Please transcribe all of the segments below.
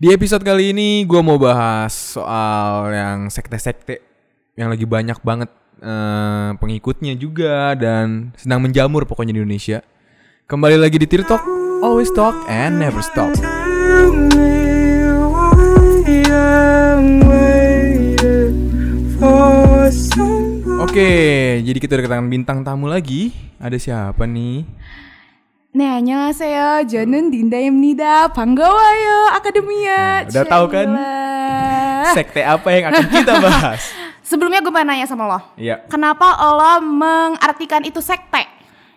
Di episode kali ini gue mau bahas soal yang sekte-sekte yang lagi banyak banget eh, pengikutnya juga dan sedang menjamur pokoknya di Indonesia. Kembali lagi di Tir Talk, always talk and never stop. Oke, jadi kita udah kedatangan bintang tamu lagi. Ada siapa nih? 네, 안녕하세요. 저는 딘다입니다. 반가워요, 아카데미야. Nah, udah tahu kan? Cila. Sekte apa yang akan kita bahas? Sebelumnya gue pengen nanya sama lo. Iya, Kenapa lo mengartikan itu sekte?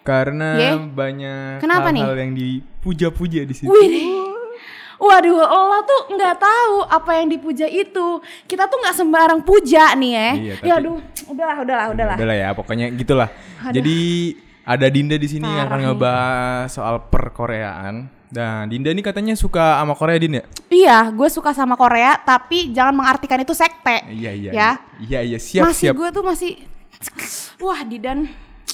karena Ye? banyak Kenapa nih? hal-hal yang dipuja-puja di situ. Wih. Waduh, lo tuh nggak tahu apa yang dipuja itu. Kita tuh nggak sembarang puja nih ya. Iya, tapi- Ya aduh, udahlah, udahlah, udahlah. Udahlah ya, pokoknya gitulah. Aduh. Jadi ada Dinda di sini yang akan ngebahas soal perkoreaan. Dan Dinda ini katanya suka sama Korea Din ya? Iya, gue suka sama Korea, tapi jangan mengartikan itu sekte. Iya iya. Ya. Iya iya siap masih siap. gue tuh masih, wah Didan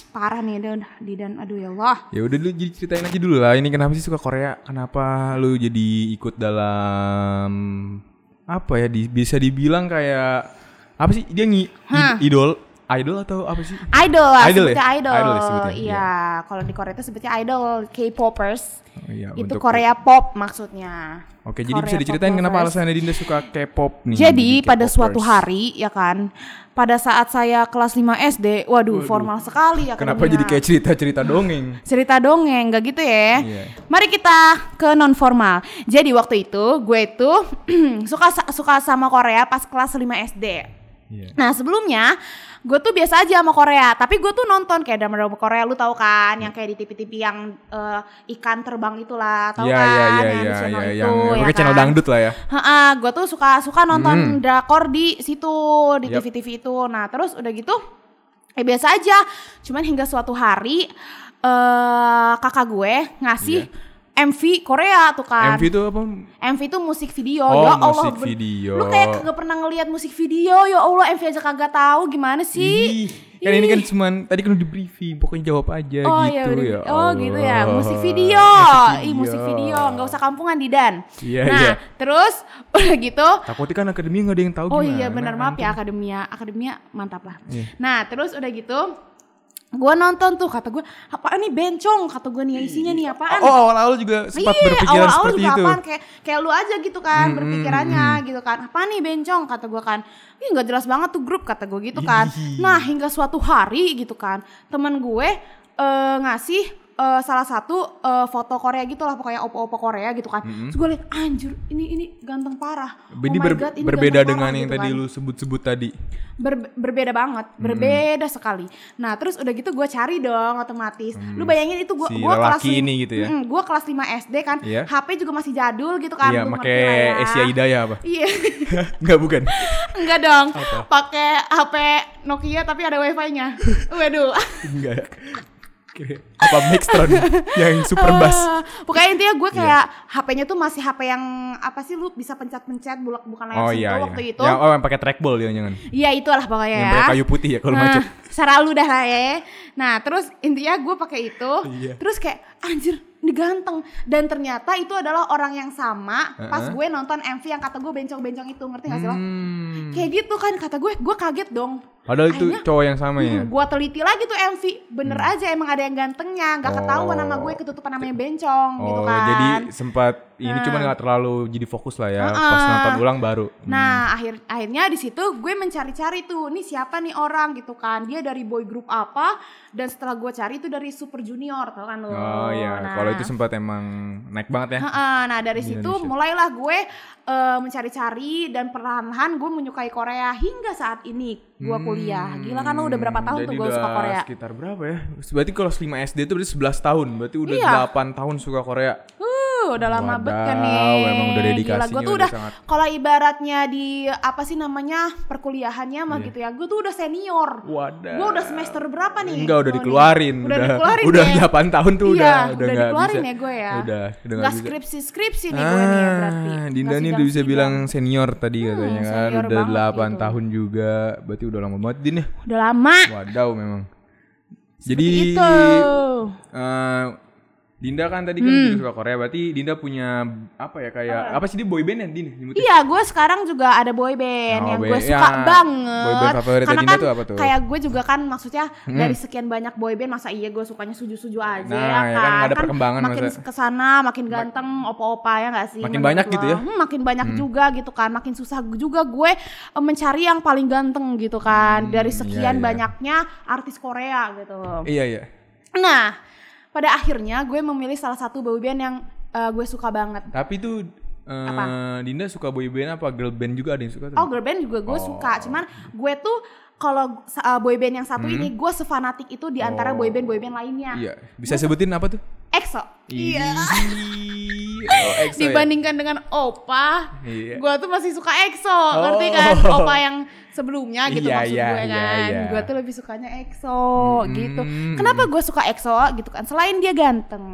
parah nih Didan, Didan, aduh ya Allah. Ya udah dulu jadi ceritain aja dulu lah. Ini kenapa sih suka Korea? Kenapa lu jadi ikut dalam apa ya? Di, bisa dibilang kayak apa sih? Dia ngi, i- idol, idol atau apa sih? Idol lah, Idol ya? sebutnya idol. Idol ya sebutnya, Iya, kalau di Korea itu sebutnya idol, K-popers. Oh, iya, itu untuk- Korea pop maksudnya. Oke, jadi bisa Korea diceritain kenapa alasannya Dinda suka K-pop nih? Jadi pada suatu hari ya kan, pada saat saya kelas 5 SD, waduh, formal sekali ya Kenapa jadi kayak cerita-cerita dongeng? cerita dongeng nggak gitu ya? Iya. Mari kita ke non formal. Jadi waktu itu gue tuh suka suka sama Korea pas kelas 5 SD. Iya. Nah sebelumnya gue tuh biasa aja sama Korea, tapi gue tuh nonton kayak drama-drama Korea, lu tahu kan, yang kayak di TV-TV yang eh, ikan terbang itulah, tahu Iya kan? iya iya yang iya channel iya itu, yang ya pakai channel kan? dangdut lah ya. Heeh, gue tuh suka suka nonton Hmm. drakor di situ di. TV-TV itu. Nah terus udah gitu, eh biasa aja. Cuman hingga suatu hari eh kakak gue ngasih MV Korea tuh kan. MV itu apa? MV itu musik video. Oh, ya Allah, musik video. Lu kayak kagak pernah ngeliat musik video. Ya Allah, MV aja kagak tahu gimana sih? Ih, kan ini kan Ih. cuman tadi kan udah di briefing, pokoknya jawab aja Oh gitu ya, udah. ya. oh gitu ya, Allah. musik video, Musik ih musik video, nggak usah kampungan Didan. Iya, nah, iya. terus udah gitu, Takutnya kan akademi nggak ada yang tahu Oh gimana. iya benar maaf ya akademia akademia mantap lah. Iya. Nah terus udah gitu gue nonton tuh kata gue apaan nih bencong? Kata gue nih isinya nih apaan? Oh awal-awal juga sempat Iya, berpikiran awal-awal seperti juga itu. apaan kayak kayak lu aja gitu kan Hmm, berpikirannya gitu kan. Apa nih bencong? Kata gue kan. Ini nggak jelas banget tuh grup kata gue gitu kan. Ih. nah hingga suatu hari gitu kan teman gue eh, ngasih eh, salah satu eh, foto Korea gitu lah pokoknya opo-opo Korea gitu kan terus gue liat anjir ini ini ganteng parah Ini oh ber- God, ini berbeda dengan parah yang gitu tadi kan. lu sebut-sebut tadi. Ber- berbeda banget, berbeda sekali. Nah, terus udah gitu gue cari dong otomatis. Lu bayangin itu gue. Si gua kelas ini gitu ya? Mm, gua kelas 5 SD kan. Iya. HP juga masih jadul gitu kan. Iya, lu pakai ngerti lah ya. Asia Hidayah apa? Iya. Enggak bukan. Enggak dong. Pakai HP Nokia tapi ada wifi-nya. Waduh. Enggak. Oke. Apa Maxtron yang super bass? Ah, pokoknya intinya Iya. gue kayak HP-nya tuh masih HP yang apa sih lu bisa pencet-pencet bulak bukan layar Oh sentuh iya iya. waktu itu. Yang oh yang pakai trackball dia jangan. Iya itulah pokoknya Yang ya. pakai kayu putih ya kalau nah, macet. Selalu dah lah ya. Nah terus intinya gue pakai itu. Iya. Terus kayak anjir ini ganteng. Dan ternyata itu adalah orang yang sama pas Heeh. gue nonton MV yang kata gue bencong-bencong itu. Ngerti gak sih lo? Hmm. Kayak gitu kan kata gue. Gue kaget dong. Padahal itu Akhirnya- cowok yang sama ya. Hmm, gue teliti lagi tuh MV. Bener aja emang ada yang gantengnya. Gak ketahuan Oh. nama gue ketutupan namanya bencong gitu Oh, kan. jadi sempat ini Nah. cuman nggak terlalu jadi fokus lah ya. Heeh. Pas nonton ulang baru. Hmm. Nah, akhir akhirnya di situ gue mencari-cari tuh, nih siapa nih orang gitu kan? Dia dari boy group apa? Dan setelah gue cari itu dari Super Junior, tau kan lo? Oh iya, Nah, kalau itu sempat emang naik banget ya. Heeh, nah dari Di situ Indonesia. mulailah gue eh, mencari-cari dan perlahan-lahan gue menyukai Korea hingga saat ini gue kuliah. Gila kan lo udah berapa tahun Hmm, Jadi tuh gue udah suka Korea? Sekitar berapa ya? Berarti kalau 5 SD itu berarti 11 tahun. Berarti udah Iya. 8 tahun suka Korea. Uh, udah lama banget kan nih. emang udah Gila, gue tuh udah udah, sangat. kalau ibaratnya di apa sih namanya perkuliahannya mah Iya. gitu ya. Gue tuh udah senior. Wadah. Gue udah semester berapa nih? Enggak udah dikeluarin. Udah, dikeluarin Udah ya? 8 tahun tuh iya, udah udah udah dikeluarin bisa. ya gue ya. Udah, udah Nggak nggak bisa. skripsi-skripsi nih gue nih ya berarti. Ah, Dinda Nggak nih udah bisa bilang senior tadi katanya kan. Udah banget 8 gitu. tahun juga. Berarti udah lama banget Din ya. Udah lama. Wadaw memang. Seperti Jadi itu. eh, Dinda kan tadi kan Hmm. juga suka Korea, berarti Dinda punya apa ya kayak apa sih dia boy band ya Dinda? nyebutnya? Iya, gue sekarang juga ada boy band Oh, yang gue suka ya, banget. boy band favorit Karena Dinda kan tuh apa tuh? Hmm. kayak gue juga kan maksudnya dari sekian banyak boy band masa iya gue sukanya suju-suju aja Nah, ya ya kan. kan, ada perkembangan makin ke sana makin ganteng opa-opa ya gak sih? Makin banyak lo? gitu ya? Hmm, makin banyak juga gitu kan. Makin susah juga gue eh, mencari yang paling ganteng gitu kan dari iya, sekian iya. banyaknya artis Korea gitu. Iya iya. Nah, pada akhirnya gue memilih salah satu boy band yang eh, gue suka banget. Tapi tuh eh, Dinda suka boy band apa girl band juga ada yang suka tuh? Oh girl band juga gue suka, cuman gue tuh kalau uh, boy band yang satu ini gue sefanatik itu di antara boy band boy band lainnya. Iya. Bisa sebutin apa tuh? EXO. Iya. Oh, EXO ya? Dibandingkan dengan Opa, Iya. gue tuh masih suka EXO, ngerti Oh. kan? Opa yang sebelumnya gitu Iya, maksud iya, gue iya, kan. iya. Gue tuh lebih sukanya EXO gitu. Hmm. Kenapa gue suka EXO gitu kan? Selain dia ganteng,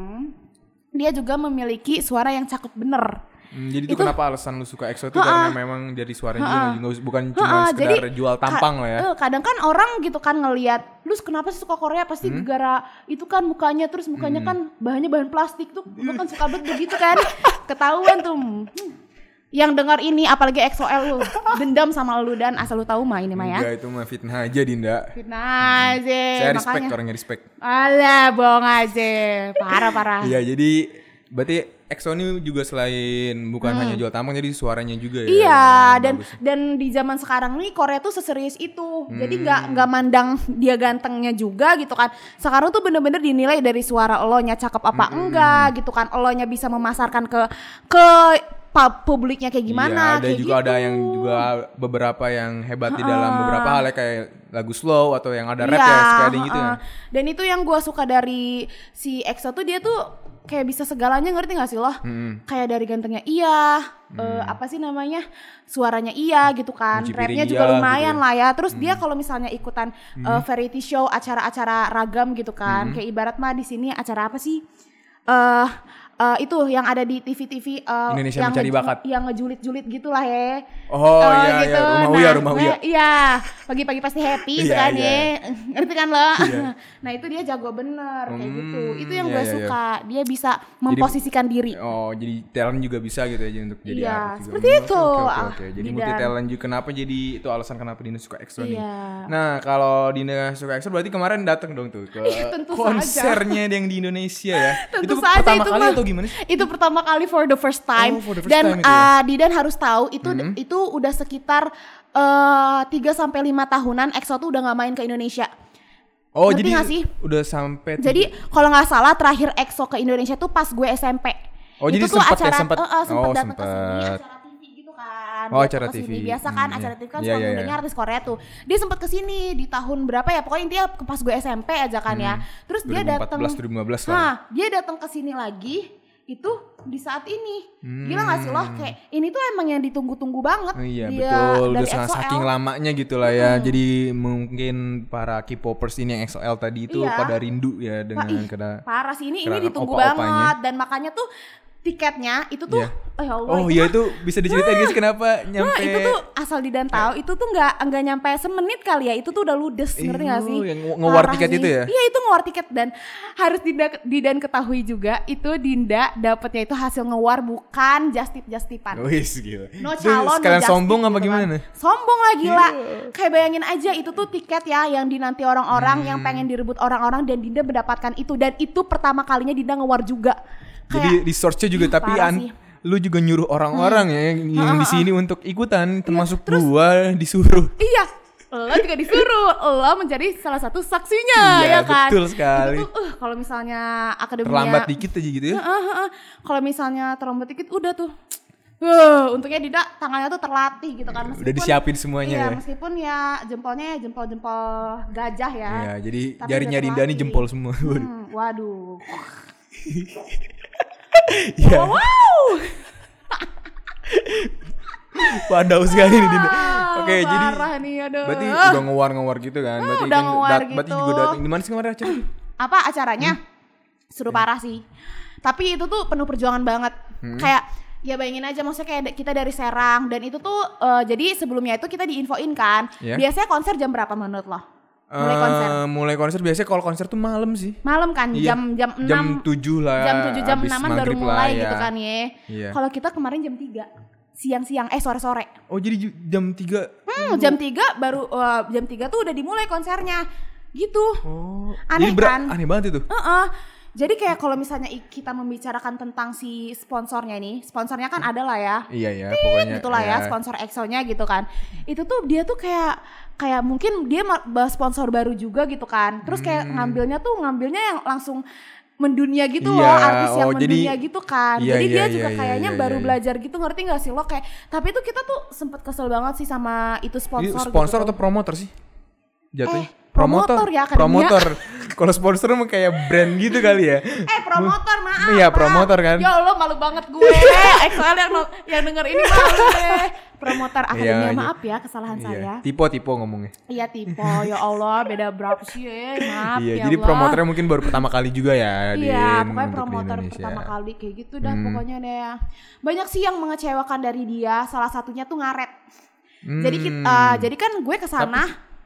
dia juga memiliki suara yang cakep bener. Hmm, jadi itu Itu- kenapa alasan lu suka EXO tuh karena memang dari suaranya juga bukan cuma sekedar jual tampang lah ya. eh, kadang kan orang gitu kan ngelihat, lu kenapa sih suka Korea pasti Hmm? gara itu kan mukanya terus mukanya kan bahannya bahan plastik tuh, lu kan suka banget begitu kan, ketahuan tuh. Hmm. Yang dengar ini apalagi XOL lu dendam sama lu dan asal lu tahu mah ini mah ya. Enggak itu mah fitnah aja Dinda. Fitnah aja Saya respect makanya. orangnya respect. Alah, bohong aja. Parah parah. Iya jadi berarti EXO ini juga selain bukan hanya jual tampang jadi suaranya juga ya. Hmm. Iya, dan bagus. dan di zaman sekarang nih Korea tuh seserius itu. Jadi Hmm. nggak nggak mandang dia gantengnya juga gitu kan. Sekarang tuh bener-bener dinilai dari suara elonya cakep apa Hmm, enggak gitu kan. Elonya bisa memasarkan ke ke publiknya kayak gimana. Iya, ada kayak juga ada gitu. yang juga beberapa yang hebat di dalam beberapa hal ya kayak lagu slow atau yang ada rap Iya, ya ada yang gitu ya. Dan itu yang gua suka dari si EXO tuh dia tuh kayak bisa segalanya ngerti gak sih lo? Hmm. Kayak dari gantengnya iya, eh, apa sih namanya? Suaranya iya gitu kan. Rapnya juga iya, lumayan gitu lah ya. Terus dia kalau misalnya ikutan eh, variety show, acara-acara ragam gitu kan. Kayak ibarat mah di sini acara apa sih? Eh eh, itu yang ada di TV-TV eh, Indonesia yang Mencari Bakat. yang ngejulit-julit gitu lah ya. Oh, iya, iya, rumah Uya, rumah gue- Uya. Iya, pagi-pagi pasti happy gitu Iya, kan iya. ya. Ngerti kan lo? nah itu dia jago bener kayak Hmm, gitu. Itu yang iya, gue iya, iya. suka. Dia bisa memposisikan diri. Oh, jadi talent juga bisa gitu ya untuk jadi Iya, artis juga. seperti itu. Oke, oke, oke. Jadi multi talent juga kenapa jadi itu alasan kenapa Dina suka EXO nih. Iya. Nah, kalau Dina suka EXO berarti kemarin datang dong tuh ke Iya, tentu konsernya yang di Indonesia ya. Tentu itu saja pertama itu kali mah. atau gimana sih? Itu pertama kali for the first time. Oh, for the first Dan time itu ya? Hmm. uh, Didan harus tahu itu itu udah sekitar uh, 3 sampai 5 tahunan EXO tuh udah nggak main ke Indonesia. Oh, Ngerti jadi nggak sih? udah sampai Jadi kalau nggak salah terakhir EXO ke Indonesia tuh pas gue SMP. Oh, itu jadi tuh sempet ya, acara, sempet. eh, eh, sempet Oh, datang ke sini acara TV gitu kan. Oh, Dia acara ke sini. TV. Biasa kan Hmm, acara iya. TV kan suka iya, ngundangnya iya. artis Korea tuh. Dia sempet ke sini di tahun berapa ya? Pokoknya ke pas gue SMP aja kan ya. Terus dia datang 2014 2015 lah. Nah, dia datang ke sini lagi itu di saat ini. Gila gak sih loh kayak ini tuh emang yang ditunggu-tunggu banget. Oh iya dia betul, udah dari EXO-L. saking lamanya gitu lah ya. Jadi mungkin para K-popers ini yang XL tadi itu Iya. pada rindu ya dengan ih, kada Parah sih ini ini ditunggu opa-opanya. banget dan makanya tuh tiketnya itu tuh Iya. oh ya Allah Oh itu iya mah- itu bisa diceritain sih kenapa nyampe Wah, itu tuh asal Didan tahu itu tuh nggak nggak nyampe semenit kali ya itu tuh udah ludes ngerti gak sih yang nge- ngewar tiket sih. itu ya? iya itu ngewar tiket dan harus Dinda Didan ketahui juga itu Dinda dapetnya itu hasil ngewar bukan just tip just tipan Wih gila. No calon, no sekalian just sombong apa gitu kan. gimana? Sombong lah gila. Kayak bayangin aja itu tuh tiket ya yang dinanti orang-orang yang Hmm. pengen direbut orang-orang dan Dinda mendapatkan itu dan itu pertama kalinya Dinda ngewar juga. Jadi di source-nya juga tapi an, sih. Hmm. lu juga nyuruh orang-orang ya yang, yang di sini untuk ikutan termasuk gua disuruh. Iya, lo juga disuruh, lo menjadi salah satu saksinya Iya, ya kan. betul sekali. Itu tuh, uh, kalau misalnya akademinya Terlambat dikit aja gitu ya. Heeh, heeh. Kalau misalnya terlambat dikit udah tuh. Uh, untungnya Dinda tangannya tuh terlatih gitu kan Udah disiapin semuanya iya, ya. meskipun ya jempolnya ya jempol-jempol gajah ya. Iya, jadi jarinya Dinda nih jempol semua. Hmm, waduh. Iya. Wow. Padau sekali nih Dinda. Ah, Oke, jadi parah nih aduh. berarti udah ngewar-ngewar gitu kan. Berarti udah kan ngewar Berarti gitu. juga datang. Di mana sih kemarin acara? apa acaranya seru parah sih tapi itu tuh penuh perjuangan banget Hmm. kayak ya bayangin aja maksudnya kayak kita dari Serang dan itu tuh eh, jadi sebelumnya itu kita diinfoin kan Iya. biasanya konser jam berapa menurut lo mulai konser. Eh, mulai konser biasanya kalau konser tuh malam sih. Malam kan Iya. jam jam 6 Jam 7 lah. jam 7 jam 6 baru lah, mulai ya. gitu kan ya. Iya. Kalau kita kemarin jam 3 siang-siang eh sore-sore. Oh jadi jam 3 Hmm, jam 3 baru eh, jam 3 tuh udah dimulai konsernya. Gitu. Oh. Aneh jadi kan? Aneh banget itu. Heeh. Jadi kayak kalau misalnya kita membicarakan tentang si sponsornya ini, sponsornya kan ada lah ya. Iya ya, pokoknya. gitulah ya ya. sponsor EXO-nya gitu kan. Itu tuh dia tuh kayak kayak mungkin dia sponsor baru juga gitu kan. Terus kayak Hmm. ngambilnya tuh ngambilnya yang langsung mendunia gitu Iya, loh, artis yang oh, jadi- mendunia gitu kan. Iya, jadi iya, dia iya, juga iya, kayaknya iya, baru iya. belajar gitu ngerti gak sih lo kayak tapi tuh kita tuh sempet kesel banget sih sama itu sponsor sponsor gitu. atau promotor sih? Jatuhnya. Eh, promotor ya, akademia. Promotor. Kalau sponsor mah kayak brand gitu kali ya. Eh promotor maaf. Iya, promotor kan. Ya Allah malu banget gue. XL yang no- yang denger ini malu deh. Promotor Iya, maaf ya kesalahan saya. Iya, tipe-tipe ngomongnya. Iya tipe, ya Allah beda berapa sih ya, maaf iya, ya jadi Allah. promotornya mungkin baru pertama kali juga ya di Iya, pokoknya promotor pertama kali kayak gitu dah Hmm. pokoknya deh. Banyak sih yang mengecewakan dari dia, salah satunya tuh ngaret. Jadi kita, Hmm. jadi kan gue ke sana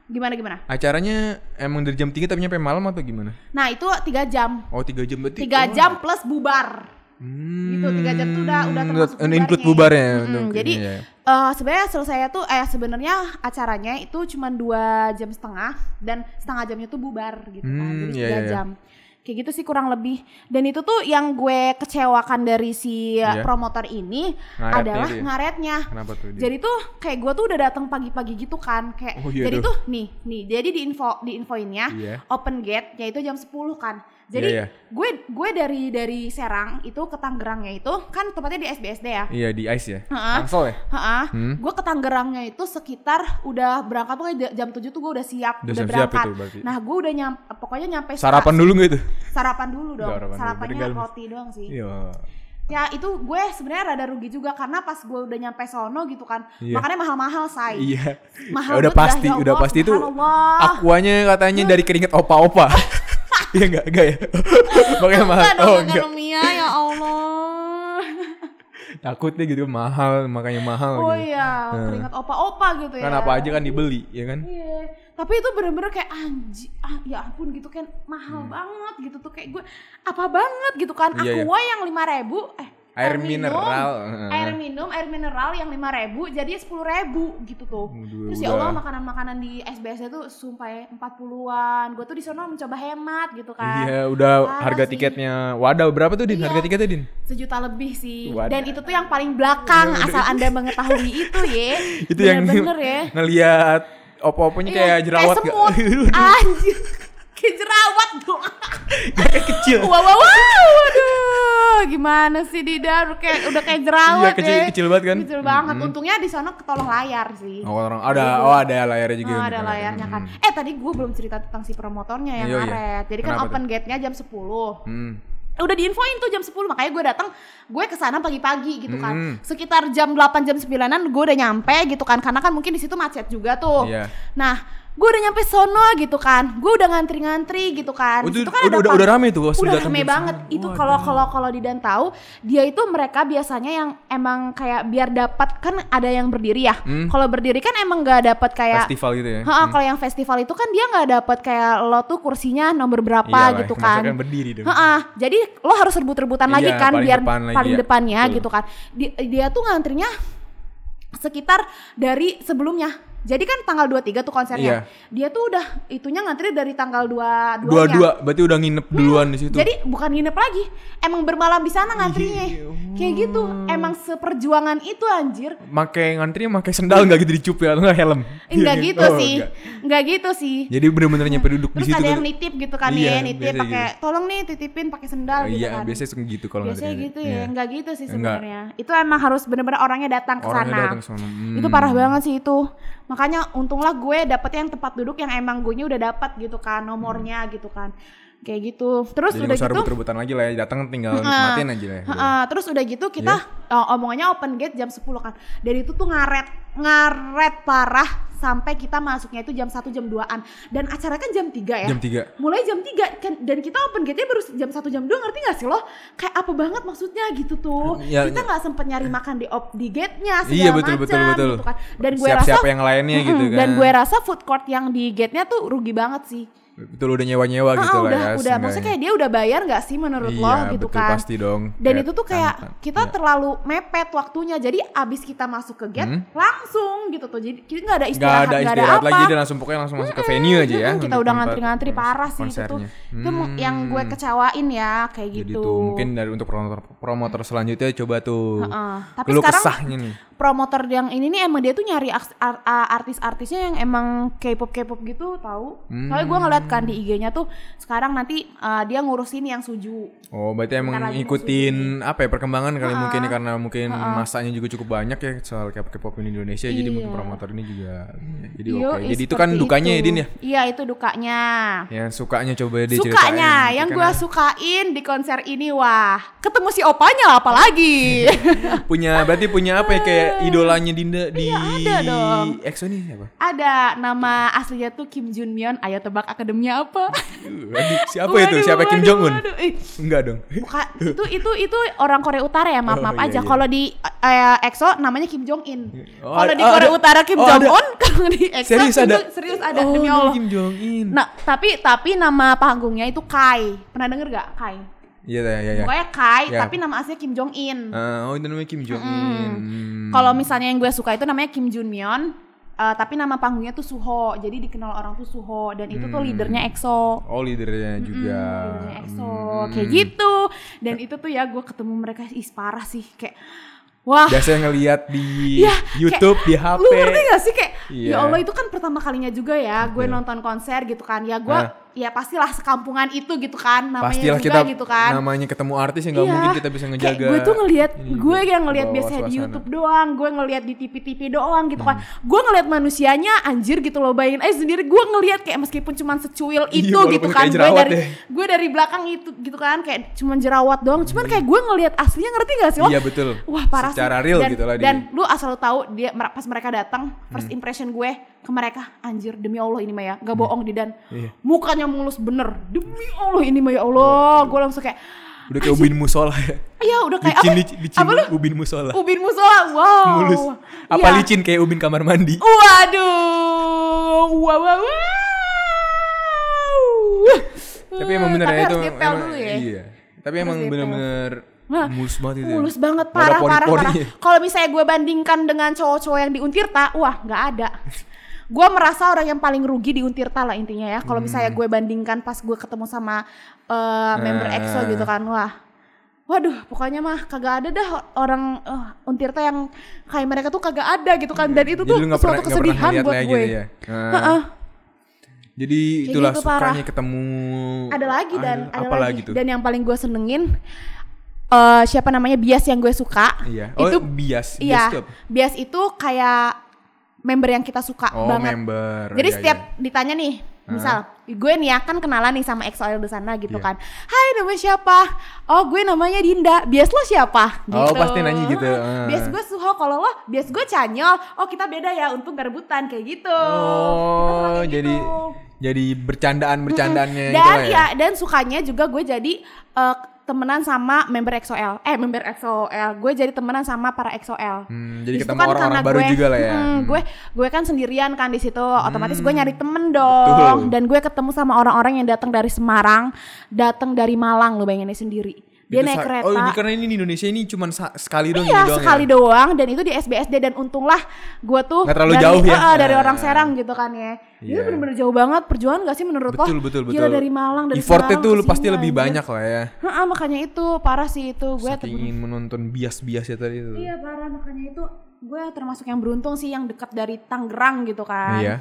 gimana gimana? Acaranya emang dari jam 3 tapi nyampe malam atau gimana? Nah, itu tiga jam. Oh, 3 jam berarti. Tiga oh. jam plus bubar. Hmm. Gitu, tiga jam tuh udah udah termasuk Udah include bubarnya. Mm-mm, untuk- jadi iya. eh sebenarnya selesai tuh eh sebenarnya acaranya itu cuma dua jam setengah dan setengah jamnya tuh bubar gitu kan Hmm, jadi iya, tiga iya. jam kayak gitu sih kurang lebih dan itu tuh yang gue kecewakan dari si Iya. promotor ini Ngaretnya adalah dia. ngaretnya Kenapa tuh dia? jadi tuh kayak gue tuh udah datang pagi-pagi gitu kan kayak Oh, iya jadi dong. tuh nih nih jadi di info di infoinnya Iya. open gate yaitu jam 10 kan jadi Iya, iya. gue gue dari dari Serang itu ke Tangerangnya itu kan tempatnya di SBSD ya Iya, di ICE ya. Heeh. Tangsel ya? Heeh. Hmm. Gue ke Tangerangnya itu sekitar udah berangkat pokoknya j- jam 7 tuh gue udah siap, Udah udah, siap-siap berangkat. itu berarti. Nah, gue udah nyampe pokoknya nyampe Sarapan dulu nggak itu? Sarapan dulu dong. Sarapan dulu, Sarapannya nggak- roti doang sih. Iya. Ya, itu gue sebenarnya rada rugi juga karena pas gue udah nyampe sono gitu kan. Iya. Makanya mahal-mahal, say. Iya. Mahal udah banget pasti, ya udah pasti itu akuanya katanya dari keringet opa-opa. Iya enggak, enggak ya? Makanya mahal. Bukan Oh, enggak. Mia, ya Allah. Takutnya gitu mahal, makanya mahal Oh gitu. iya, Nah. keringat opa-opa gitu ya. Kan apa aja kan dibeli, ya kan? Iya, tapi itu bener-bener kayak anji, ah ya ampun gitu kan mahal banget gitu tuh kayak gue apa banget gitu kan. Hmm. Iya, iya. Aqua yang lima ribu, eh Air minum, mineral, heeh. air minum, air mineral yang lima ribu jadi sepuluh ribu gitu tuh. Waduh, Terus ya udah. Allah makanan-makanan di SBS tuh sumpah ya, empat puluhan. Gue tuh di sana mencoba hemat gitu kan. Iya, udah Parah harga sih. tiketnya. Wadah, berapa tuh Din? Iya. Harga tiketnya Din? Sejuta lebih sih. Wadah. Dan itu tuh yang paling belakang asal anda mengetahui itu ya. Itu yang Bener-bener ya. ngelihat opo-oponya kayak Iya, jerawat kayak semut. Anjir. kayak jerawat dong. kayak kecil. wow, wow, wow. Aduh, gimana sih Dida? Udah kayak udah kayak jerawat Iya, kecil- ya. kecil banget kan? Kecil banget. Mm-mm. Untungnya di sana ketolong layar sih. Oh, orang ada oh ada layarnya juga. Oh, ada layarnya kan. Hmm. Eh tadi gue belum cerita tentang si promotornya yang Iya, iya. ngaret. Jadi kan Kenapa open gate-nya jam 10. Hmm. Udah diinfoin tuh jam 10 makanya gue datang gue ke sana pagi-pagi gitu kan. Hmm. Sekitar jam 8 jam 9-an gue udah nyampe gitu kan karena kan mungkin di situ macet juga tuh. Iya. Nah, gue udah nyampe sono gitu kan. Gue udah ngantri-ngantri gitu kan. Oh, Di itu situ kan udah, ada udah, udah rame tuh udah rame banget sembilan. itu kalau kalau kalau Didan tahu dia itu mereka biasanya yang emang kayak biar dapat kan ada yang berdiri ya Hmm. kalau berdiri kan emang nggak dapat kayak festival gitu ya. Ha, kalau yang festival itu kan dia nggak dapat kayak lo tuh kursinya nomor berapa Iyalah, gitu kan. kan berdiri dong. Ha-ha, jadi lo harus rebut-rebutan lagi Iya, kan paling biar depan lagi paling ya. depannya Betul. gitu kan. Di- dia tuh ngantrinya sekitar dari sebelumnya. Jadi kan tanggal 23 tuh konsernya. Iya. Dia tuh udah itunya ngantri dari tanggal 2 Dua-dua berarti udah nginep duluan di situ. Jadi bukan nginep lagi, emang bermalam di sana ngantrinya. Iya. Kayak gitu, emang seperjuangan itu anjir. Make ngantri make sendal nggak gitu dicup ya atau nggak helm? Enggak Iya, gitu oh, sih. enggak. Enggak gitu sih. Jadi bener-bener nyampe duduk di Terus situ. ada tuh. yang nitip gitu kan Iya, ya, nitip pakai tolong nih titipin pakai sendal gitu Iya, kan. biasanya gitu kalau Biasanya gitu ya, enggak gitu sih Enggak. sebenarnya. Itu emang harus bener-bener orangnya datang ke Orangnya sana. Hmm. Itu parah banget sih itu. Makanya untunglah gue dapet yang tempat duduk yang emang gue udah dapat gitu kan nomornya gitu kan. Kayak gitu. Terus Jadi udah gitu rebut-rebutan lagi lah ya. Datang tinggal Heeh. nikmatin aja lah. ya. Heeh, terus udah gitu kita Iya. uh, omongannya open gate jam 10 kan. Dari itu tuh ngaret, ngaret parah sampai kita masuknya itu jam 1 jam 2an dan acara kan jam 3 ya Jam 3. mulai jam 3 kan dan kita open gate-nya baru jam 1 jam 2 ngerti gak sih lo kayak apa banget maksudnya gitu tuh Ya, kita ya. nggak sempet nyari makan di op di gate-nya segala Iya, betul, betul, macam, betul. gitu kan. dan gue Siap-siap rasa yang lainnya gitu Mm-mm, kan. dan gue rasa food court yang di gate-nya tuh rugi banget sih Betul udah nyewa-nyewa Ah, gitu lah udah ya. udah maksudnya kayak dia udah bayar nggak sih menurut iya, lo gitu betul, kan pasti dong. dan Kayak itu tuh kayak kan- kita iya. terlalu mepet waktunya jadi abis kita masuk ke gate Hmm. langsung gitu tuh jadi kita nggak ada istirahat ada nggak ada, istirahat apa lagi dia langsung pokoknya langsung masuk ke venue aja ya. Kita udah ngantri-ngantri parah sih itu tuh konsernya. itu yang gue Hmm. kecewain ya kayak Jadi gitu tuh mungkin dari untuk promotor promotor selanjutnya coba tuh. Heeh. tapi Keluh sekarang kesahnya nih. promotor yang ini nih emang dia tuh nyari artis-artisnya yang emang K-pop K-pop gitu tahu. Soalnya gue ngeliat kan di IG-nya tuh sekarang nanti uh, dia ngurusin yang suju. Oh, berarti emang Bentar ngikutin apa ya perkembangan kali mungkin ya, karena mungkin masanya juga cukup banyak ya soal K-pop in Indonesia. Jadi mungkin promotor ini juga ya, jadi oke. is Jadi itu kan dukanya ya itu. Din ya. Iya itu dukanya. Ya sukanya coba dia. Sukanya yang gue Karena sukain di konser ini wah ketemu si opanya lah apalagi. punya berarti punya apa ya kayak idolanya Dinda di Iya, ada dong. EXO nih siapa? Ada nama aslinya tuh Kim Jun Myeon. Ayo tebak akademinya apa? Aduh, siapa itu? Waduh, Siapa Kim Jong Un? waduh. Enggak dong. Bukan, itu itu itu orang Korea Utara ya maaf Oh, maaf iya, aja. iya. Kalau di eh, EXO namanya Kim Jong In. Oh, kalau di ada- Korea ada- Utara Kim oh, Jong. Un, kalau di EXO Serius Kim ada? Jong- serius ada oh, demi Allah. Kim Jong In. Nah tapi tapi nama panggungnya itu Kai. Pernah denger gak Kai? Iya iya iya. Pokoknya Kai, Ya. tapi nama aslinya Kim Jong In. Ah, oh itu namanya Kim Jong In. Hmm. Kalau misalnya yang gue suka itu namanya Kim Jun Myeon. eh, tapi nama panggungnya tuh Suho, jadi dikenal orang tuh Suho dan itu Hmm. tuh leadernya EXO. Oh leadernya juga. Leadernya EXO, Hmm. kayak gitu. Dan itu tuh ya gue ketemu mereka is parah sih, kayak wah. Biasanya ngelihat di Ya, YouTube, di kayak- HP. Lu ngerti gak sih kayak Iya. ya Allah itu kan pertama kalinya juga ya gue nonton konser gitu kan. Ya gue Nah. Ya pastilah sekampungan itu gitu kan namanya Pastilah juga kita gitu kan. namanya ketemu artis yang nggak Iya. mungkin kita bisa ngejaga. Kayak gue tuh ngelihat ini gue yang ngelihat biasanya di. YouTube doang, gue ngelihat di TV-TV doang gitu kan. Gue ngelihat manusianya anjir gitu loh bayangin aja sendiri gue ngelihat kayak meskipun cuman secuil Iya, itu walaupun gitu kan. Gue dari deh. gue dari belakang itu gitu kan kayak cuman jerawat doang. Cuman kayak gue ngelihat aslinya ngerti gak sih lo? Iya betul. Wah parah Secara sih. real dan, gitu lah dia. Dan lu asal tahu dia pas mereka datang first Hmm. impression gue ke mereka anjir demi Allah ini mah ya gak bohong di dan Iya. mukanya mulus bener demi Allah ini mah ya Allah gue langsung kayak Udah kayak ubin musola ya. Iya udah kayak licin, apa? licin, licin apa lu? ubin musola. Ubin musola, wow. Mulus. Apa Iya. licin kayak ubin kamar mandi? Waduh, wow, wow, wow. Tapi emang bener Tapi ya harus itu. emang- dulu ya. Iya. Tapi emang dipel. bener-bener Nah, mulus banget itu. ya. Mulus banget Nggak ada parah parah parah. Kalau misalnya gue bandingkan dengan cowok-cowok yang di Untirta, wah nggak ada. Gue merasa orang yang paling rugi di Untirta lah intinya ya. Kalau misalnya gue bandingkan pas gue ketemu sama eh, member Hmm. Ah. EXO gitu kan, wah. Waduh, pokoknya mah kagak ada dah orang eh, Untirta yang kayak mereka tuh kagak ada gitu kan. Dan itu Jadi tuh suatu pernah kesedihan buat gue. ya. Nah, Heeh. Jadi Kayak itulah gitu, parah. sukanya ketemu. ada lagi dan ada apa lagi. tuh? dan yang paling gue senengin eh siapa namanya bias yang gue suka Iya. Oh, itu bias. Bias iya itu bias itu kayak member yang kita suka Oh, banget member. jadi Iya, setiap iya. ditanya nih misal gue nih ya kan kenalan nih sama EXO di sana gitu Iya. kan Hai nama siapa oh gue namanya Dinda bias lo siapa gitu Oh, pasti nanya gitu. Ah. bias gue Suho kalau lo bias gue Canyol oh kita beda ya untung gak rebutan kayak gitu Oh, kayak jadi gitu. jadi bercandaan-bercandaannya dan gitu lah ya. ya dan sukanya juga gue jadi eh, temenan sama member EXO-L eh member EXO-L gue jadi temenan sama para EXO-L Hmm, jadi ketemu kan orang-orang baru gue- juga lah ya. hmm, Hmm. gue gue kan sendirian kan di situ. Otomatis gue nyari temen Betul. dong dan gue ketemu sama orang-orang yang datang dari Semarang datang dari Malang lo bayangin aja sendiri dia Itu naik kereta Oh, ini karena ini di Indonesia ini cuma sekali doang Iya ini doang sekali ya. doang dan itu di SBSD dan untunglah gue tuh Nggak terlalu dari, jauh ya. eh, dari Nah. orang Serang gitu kan ya. Itu Iya. bener-bener jauh banget perjuangan gak sih menurut lo? Betul betul betul. Gila dari Malang dari Effortnya Semarang tuh lu pasti lebih banyak lah ya. Heeh, makanya itu parah sih itu gue Saking ingin menonton bias-bias ya tadi itu. Iya parah makanya itu gue termasuk yang beruntung sih yang dekat dari Tangerang gitu kan. Iya.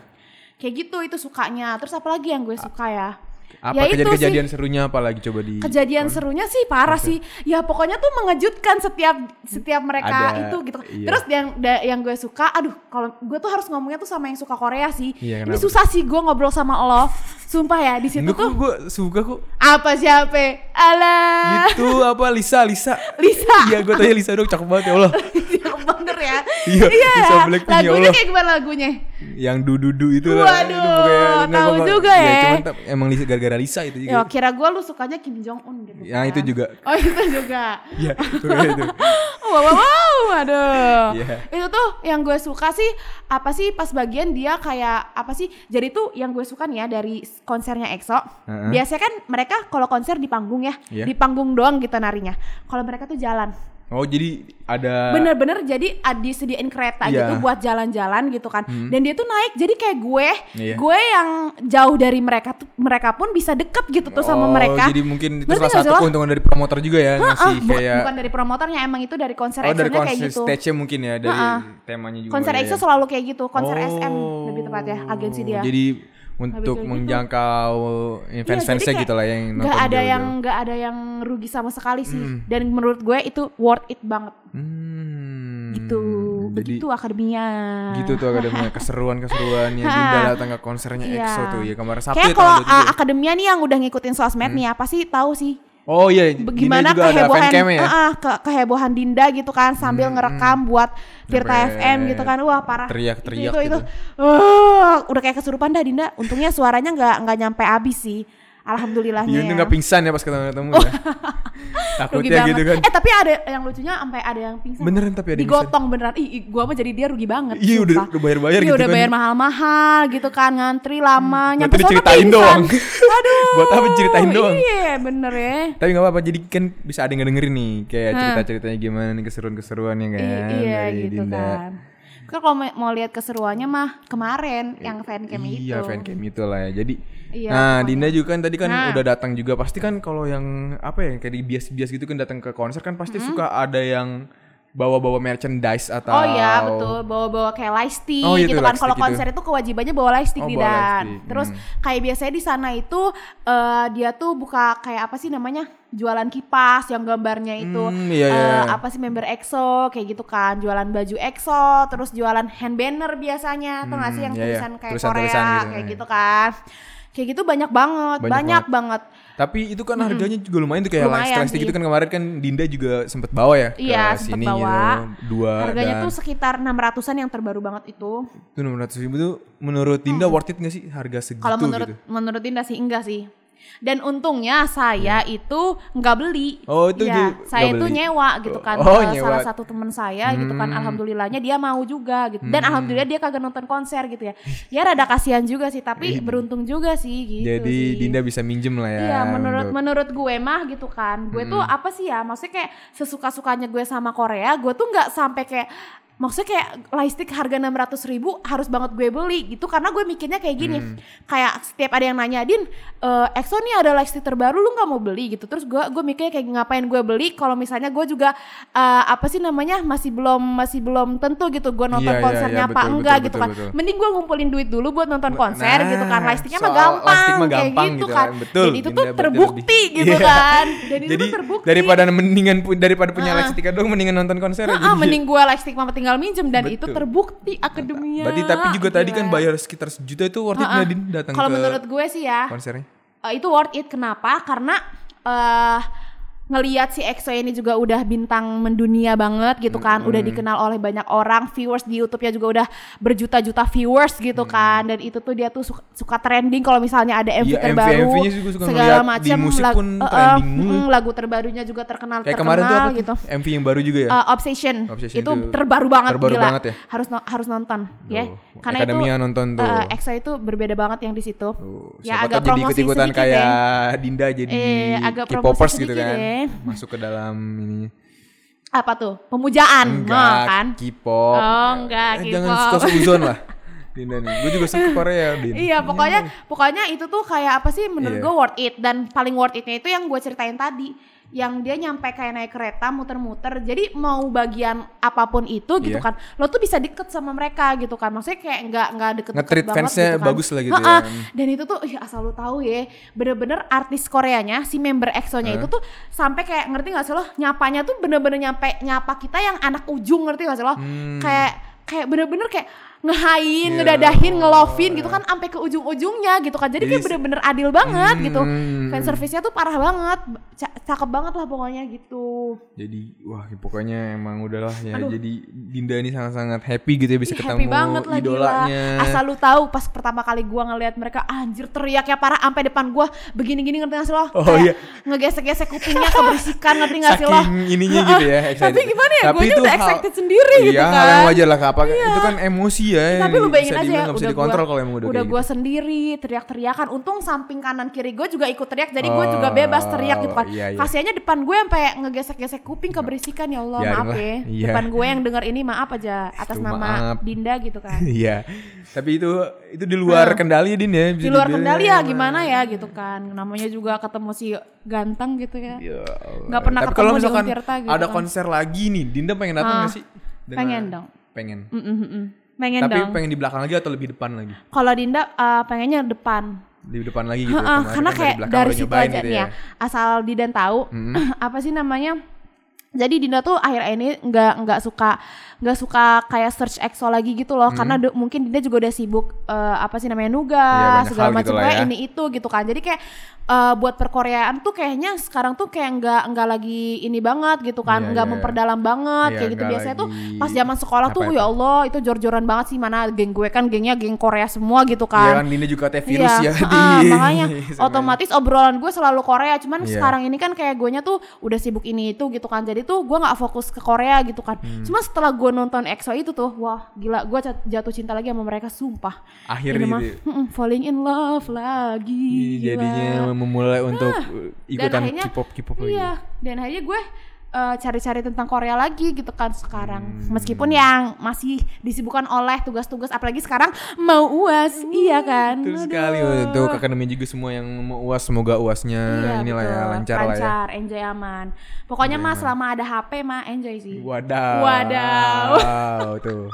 Kayak gitu itu sukanya. Terus apa lagi yang gue suka ya? Apa Ya itu kejadian-kejadian serunya apa lagi coba di Kejadian serunya sih parah sih. Ya pokoknya tuh mengejutkan setiap setiap mereka Ada, itu gitu. iya. Terus yang da- yang gue suka, aduh kalau gue tuh harus ngomongnya tuh sama yang suka Korea sih. Iya, Ini susah sih gue ngobrol sama lo. Sumpah ya di situ Enggak tuh gue suka kok. apa siapa? Alah. Itu apa Lisa Lisa. Lisa. Iya gue tanya Lisa dong cakep banget ya Allah. Cakep bener ya. Iya, Lisa Blackpink, ya Lagunya Allah. kayak gimana lagunya? yang dududu itu lah. Waduh, Itu tahu juga iya, ya. Cuman emang Lisa gara-gara Lisa itu Ya juga. kira gue lu sukanya Kim Jong Un gitu. Yang kan. itu juga. Oh itu juga. Iya, pokoknya itu. wow, wow, wow, aduh. Iya. Itu tuh yang gue suka sih apa sih pas bagian dia kayak apa sih? Jadi tuh yang gue suka nih ya dari konsernya EXO. Heeh. Biasanya kan mereka kalau konser di panggung ya, Iya. di panggung doang gitu narinya. Kalau mereka tuh jalan. Oh, jadi ada Bener-bener jadi ad- disediain kereta Iya. gitu buat jalan-jalan gitu kan. Dan dia tuh naik jadi kayak gue, Iya. gue yang jauh dari mereka tuh mereka pun bisa deket gitu tuh sama Oh, mereka. Jadi mungkin itu salah satu keuntungan dari promotor juga ya ngasih bu- kayak bukan dari promotornya emang itu dari konser Oh, dari EXO-nya kayak konser gitu. stage-nya mungkin ya dari ah. temanya juga. Konser ya, EXO ya. selalu kayak gitu, konser Oh, SM lebih tepatnya agensi dia. Jadi untuk gitu. menjangkau Iya, fans-fansnya jadi gitu lah yang nggak nonton ada jauh-jauh. yang nggak ada yang rugi sama sekali sih. Dan menurut gue itu worth it banget. Hmm, Gitu. Jadi Begitu akademinya. gitu tuh akademia keseruan-keseruan yang Dinda datang ke konsernya Iya. EXO tuh ya kemarin Sabtu Kayak ya kalau tanggal 23 ya? akademia nih yang udah ngikutin sosmed nih ya pasti tahu sih Oh iya, Dinda juga kehebohan ya. uh, uh, ke- kehebohan Dinda gitu kan sambil ngerekam buat Tirta Sampai FM gitu kan wah parah teriak-teriak itu, itu, gitu. itu. Uh, udah kayak kesurupan dah Dinda untungnya suaranya nggak nggak nyampe habis sih alhamdulillahnya Iya, ya. nggak pingsan ya pas ketemu ketemu ya. Takutnya gitu kan. Eh tapi ada yang lucunya sampai ada yang pingsan. Beneran tapi ada yang Digotong beneran. Ih, gua mah jadi dia rugi banget. Iya, udah- udah bayar-bayar Iya, gitu udah kan. bayar mahal-mahal gitu kan, ngantri lama, Nanti nyampe diceritain pingsan. doang. Aduh. Buat apa diceritain doang? Iya, bener ya. Tapi nggak apa-apa, jadi kan bisa ada yang dengerin nih kayak cerita-ceritanya gimana nih keseruan-keseruannya kan I- iya dari gitu Dinda. kan. Kan kalau mau- lihat keseruannya mah kemarin yang fancam itu. Iya, fancam itu lah ya. Jadi Iya, Nah, pokoknya. Dinda juga kan tadi kan Nah. udah datang juga. Pasti kan kalau yang apa ya kayak di bias-bias gitu kan datang ke konser kan pasti suka ada yang bawa-bawa merchandise atau Oh iya betul bawa-bawa kayak lightstick Oh, iya gitu kan kalau gitu. konser itu kewajibannya bawa lightstick Oh, di dan terus hmm. kayak biasanya di sana itu eh, dia tuh buka kayak apa sih namanya jualan kipas yang gambarnya itu Hmm, iya, iya. apa sih member EXO kayak gitu kan jualan baju EXO terus jualan hand banner biasanya atau nggak sih yang iya, iya. tulisan kayak Tulisan-tulisan Korea gitu, kayak iya. gitu kan kayak gitu banyak banget Banyak banyak, banget. Tapi itu kan harganya juga lumayan tuh kayak Lumayan sih. gitu kan kemarin kan Dinda juga sempet bawa ya Iya, ke sini bawa. Dua harganya dan tuh sekitar 600-an yang terbaru banget itu itu 600 ribu tuh menurut Dinda worth it gak sih harga segitu Kalau menurut gitu? menurut Dinda sih enggak sih. Dan untungnya saya itu nggak beli. Hmm. Oh, itu Iya, dia saya itu beli. nyewa gitu kan Oh, nyewa. salah satu teman saya gitu kan. Hmm. Alhamdulillahnya dia mau juga gitu. Dan alhamdulillah dia kagak nonton konser gitu ya. Ya rada kasihan juga sih, tapi beruntung juga sih gitu Jadi sih. Dinda bisa minjem lah ya. Iya menurut untuk- menurut gue mah gitu kan gue tuh apa sih ya maksudnya kayak sesuka sukanya gue sama Korea gue tuh nggak sampai kayak maksudnya kayak lightstick harga 600 ribu harus banget gue beli gitu. Karena gue mikirnya kayak gini. Kayak setiap ada yang nanya Din eh, EXO nih ada lightstick terbaru lu nggak mau beli? Gitu. Terus gue gue mikirnya kayak ngapain gue beli? Kalau misalnya gue juga eh, apa sih namanya masih belum masih belum tentu gitu gue nonton Iya, iya, konsernya iya, apa betul, enggak betul, gitu betul, kan. betul. mending gue ngumpulin duit dulu buat nonton konser gitu kan. Nah, lightsticknya mah gampang, mah kayak gitu gitu. kan. Kan. Betul, dan itu tuh terbukti lebih- gitu Iya. kan. Dan itu Jadi tuh terbukti. daripada mendingan daripada punya lightstick dong mendingan nonton konser Ah, aja. mending gue lightstick mama tinggal minjem dan itu Betul. terbukti akademinya. Berarti tapi juga tadi kan Gila. bayar sekitar sejuta itu worth it Din datang Kalau menurut gue sih ya, konsernya? eh, itu worth it. Kenapa? Karena eh ngelihat si EXO ini juga udah bintang mendunia banget gitu kan, udah dikenal oleh banyak orang, viewers di YouTube-nya juga udah berjuta-juta viewers gitu kan, dan itu tuh dia tuh suka, suka trending kalau misalnya ada MV Iya, terbaru, MV-nya juga suka segala ngeliat macam, musik lag- pun eh, eh, trending mulu. mm, lagu terbarunya juga terkenal Kayak terkenal kemarin tuh apa gitu. MV yang baru juga ya? Uh, Obsession. Obsession itu itu terbaru banget terbaru gila. banget ya? Harus no- harus nonton ya. Karena Academia itu nonton tuh. uh, EXO itu berbeda banget yang di situ. Ya agak tahu jadi promosi ikut-ikutan kayak ya. Dinda jadi Eh, agak promosi K-popers gitu kan. ya. Masuk ke dalam ininya. Apa tuh? Pemujaan, Enggak, oh, kan? K-pop. Oh, enggak, Eh, Jangan suka suzon lah. Dinda nih. Gue juga suka Korea, Din. Iya, pokoknya pokoknya itu tuh kayak apa sih menurut Iya. gue worth it dan paling worth itnya itu yang gue ceritain tadi yang dia nyampe kayak naik kereta muter-muter jadi mau bagian apa pun itu gitu Iya. kan lo tuh bisa deket sama mereka gitu kan maksudnya kayak nggak nggak deket Nge-treat banget fansnya gitu kan. bagus lah gitu Ha-ha. ya. dan itu tuh ya asal lu tahu ya bener-bener artis Koreanya si member EXO-nya itu tuh sampai kayak ngerti gak sih lo nyapanya tuh bener-bener nyampe nyapa kita yang anak ujung ngerti gak sih lo Hmm. kayak kayak bener-bener kayak ngehain, Iya. ngedadahin, ngelovin gitu kan sampai ke ujung-ujungnya gitu kan. Jadi, kayak bener-bener adil banget gitu. Hmm. Fan service-nya tuh parah banget. Ca- cakep banget lah pokoknya gitu. Jadi wah pokoknya emang udahlah ya. Aduh. Jadi Dinda ini sangat-sangat happy gitu ya bisa Ih, ketemu happy banget lah idolanya. gila. Asal lu tahu pas pertama kali gua ngelihat mereka anjir teriaknya parah sampai depan gua begini-gini ngerti gak sih lo? Oh, Kayak iya. Ngegesek-gesek kupingnya keberisikan ngerti gak sih lo? Saking ininya gitu ya. excited. Tapi gimana ya? Tapi Guanya itu udah hal- excited sendiri iya, gitu kan. yang wajar lah. Apa itu kan emosi ya. Tapi lu bayangin aja ya, udah dikontrol gua, kalau emang udah, udah gua gitu. sendiri teriak-teriakan. Untung samping kanan kiri gue juga ikut teriak, jadi gue juga Oh, bebas teriak gitu kan. iya, iya. Kasiannya depan gue sampai ngegesek-gesek kuping keberisikan ya Allah, Biarin maaf lah, ya. iya. Depan gue yang denger ini maaf aja atas Tuh, nama maaf. Dinda gitu kan. Iya. Tapi itu itu di luar kendali Din ya. bisa di luar kendali ya gimana ya gitu kan namanya juga ketemu si ganteng gitu ya Ya. Nggak pernah Tapi ketemu kalau di misalkan Untirta gitu ada kan. konser lagi nih, Dinda pengen datang Ah, nggak sih? Dengan- pengen dong. Pengen. Mm, mm. Pengen Tapi dong. pengen di belakang lagi atau lebih depan lagi? kalau Dinda eh, pengennya depan. Di depan lagi gitu. Heeh, Kemarin karena kan kayak dari situ aja gitu nih ya. asal Didan tahu apa sih namanya jadi Dinda tuh akhir ini nggak nggak suka nggak suka kayak search EXO lagi gitu loh. Karena de- mungkin Dinda juga udah sibuk eh, apa sih namanya nugas banyak segala macam gitu kayak ya. ini itu gitu kan. Jadi kayak eh, buat perkoreaan tuh kayaknya sekarang tuh kayak nggak nggak lagi ini banget gitu kan. Iya, nggak iya. memperdalam banget Iya, kayak gitu. biasanya tuh pas zaman sekolah tuh ya Allah itu jor-joran banget sih. Mana geng gue kan gengnya geng Korea semua gitu Iya kan. kan Dinda juga teh virus ya di heeh, makanya otomatis obrolan gue selalu Korea. Cuman sekarang ini kan kayak gue tuh udah sibuk ini itu gitu kan. Jadi tuh gue nggak fokus ke Korea gitu kan Hmm. cuma setelah gue nonton EXO itu tuh wah gila gue jatuh cinta lagi sama mereka sumpah Akhir Ini gitu mah, ya. falling in love lagi gila. jadinya memulai untuk uh, Dan ikutan akhirnya- K-pop K-pop lagi. iya dan akhirnya gue eh, cari-cari tentang Korea lagi gitu kan sekarang Hmm. meskipun yang masih disibukkan oleh tugas-tugas apalagi sekarang mau uas iya kan Betul Aduh. sekali untuk akademi juga semua yang mau uas semoga uasnya Iya, inilah ya betul. lancar, lah ya. Lancar, enjoy aman. Pokoknya mah selama ada HP mah enjoy sih. Wadaw. Wadaw. Wow, tuh.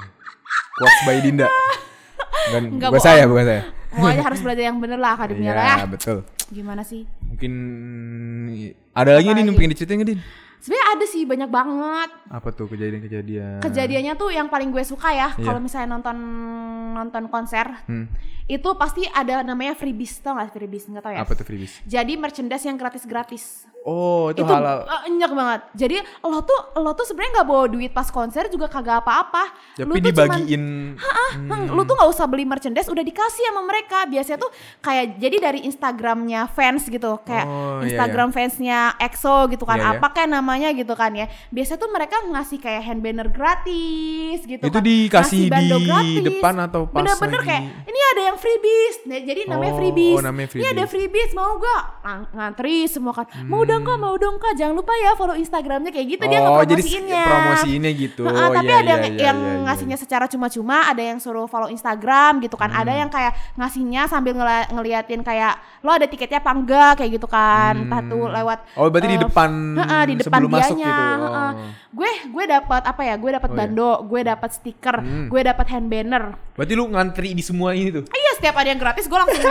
Quotes by Dinda. Dan Enggak bukan bohong. saya, bukan saya. Pokoknya harus belajar yang bener lah akademinya lah ya. Iya, betul. Gimana sih? Mungkin ada lagi nih yang pengen diceritain Din? Sebenarnya ada sih banyak banget. Apa tuh kejadian-kejadian? Kejadiannya tuh yang paling gue suka ya Iya. kalau misalnya nonton nonton konser Hmm. Itu pasti ada namanya freebies tau gak freebies nggak tau ya? Apa tuh freebies? Jadi merchandise yang gratis-gratis. Oh, itu, itu halal. enyak banget. Jadi lo tuh lo tuh sebenarnya nggak bawa duit pas konser juga kagak apa-apa. Tapi Lu tuh cuman- dibagiin Hmm, lu tuh nggak usah beli merchandise udah dikasih sama mereka biasanya tuh kayak jadi dari Instagramnya fans gitu kayak Oh, iya, Instagram fansnya EXO gitu kan Iya, iya. apa kayak namanya gitu kan ya biasanya tuh mereka ngasih kayak hand banner gratis gitu Itu kan. dikasih di depan atau pas bener-bener lagi? kayak ini ada yang freebies Nah, jadi namanya Oh, freebies oh, namanya ini ada freebies mau gak Ng- ngantri semua kan mau dong kak mau dong kak jangan lupa ya follow Instagramnya kayak gitu dia oh, jadi ngepromosiinnya promosiinnya gitu. Heeh, tapi Iya, ada iya, yang, iya, yang iya, iya. ngasihnya secara cuma-cuma, ada yang suruh follow Instagram gitu kan. Ada yang kayak ngasihnya sambil ngela- ngeliatin kayak lo ada tiketnya apa enggak kayak gitu kan. Entah tuh lewat Oh, berarti di eh, depan heeh, di depan sebelum masuk dianya. gitu. heeh. Oh. Gue gue dapat apa ya? Gue dapat Oh, iya. bando, gue dapat stiker, gue dapat hand banner. Berarti lu ngantri di semua ini tuh. Iya, setiap ada yang gratis gue langsung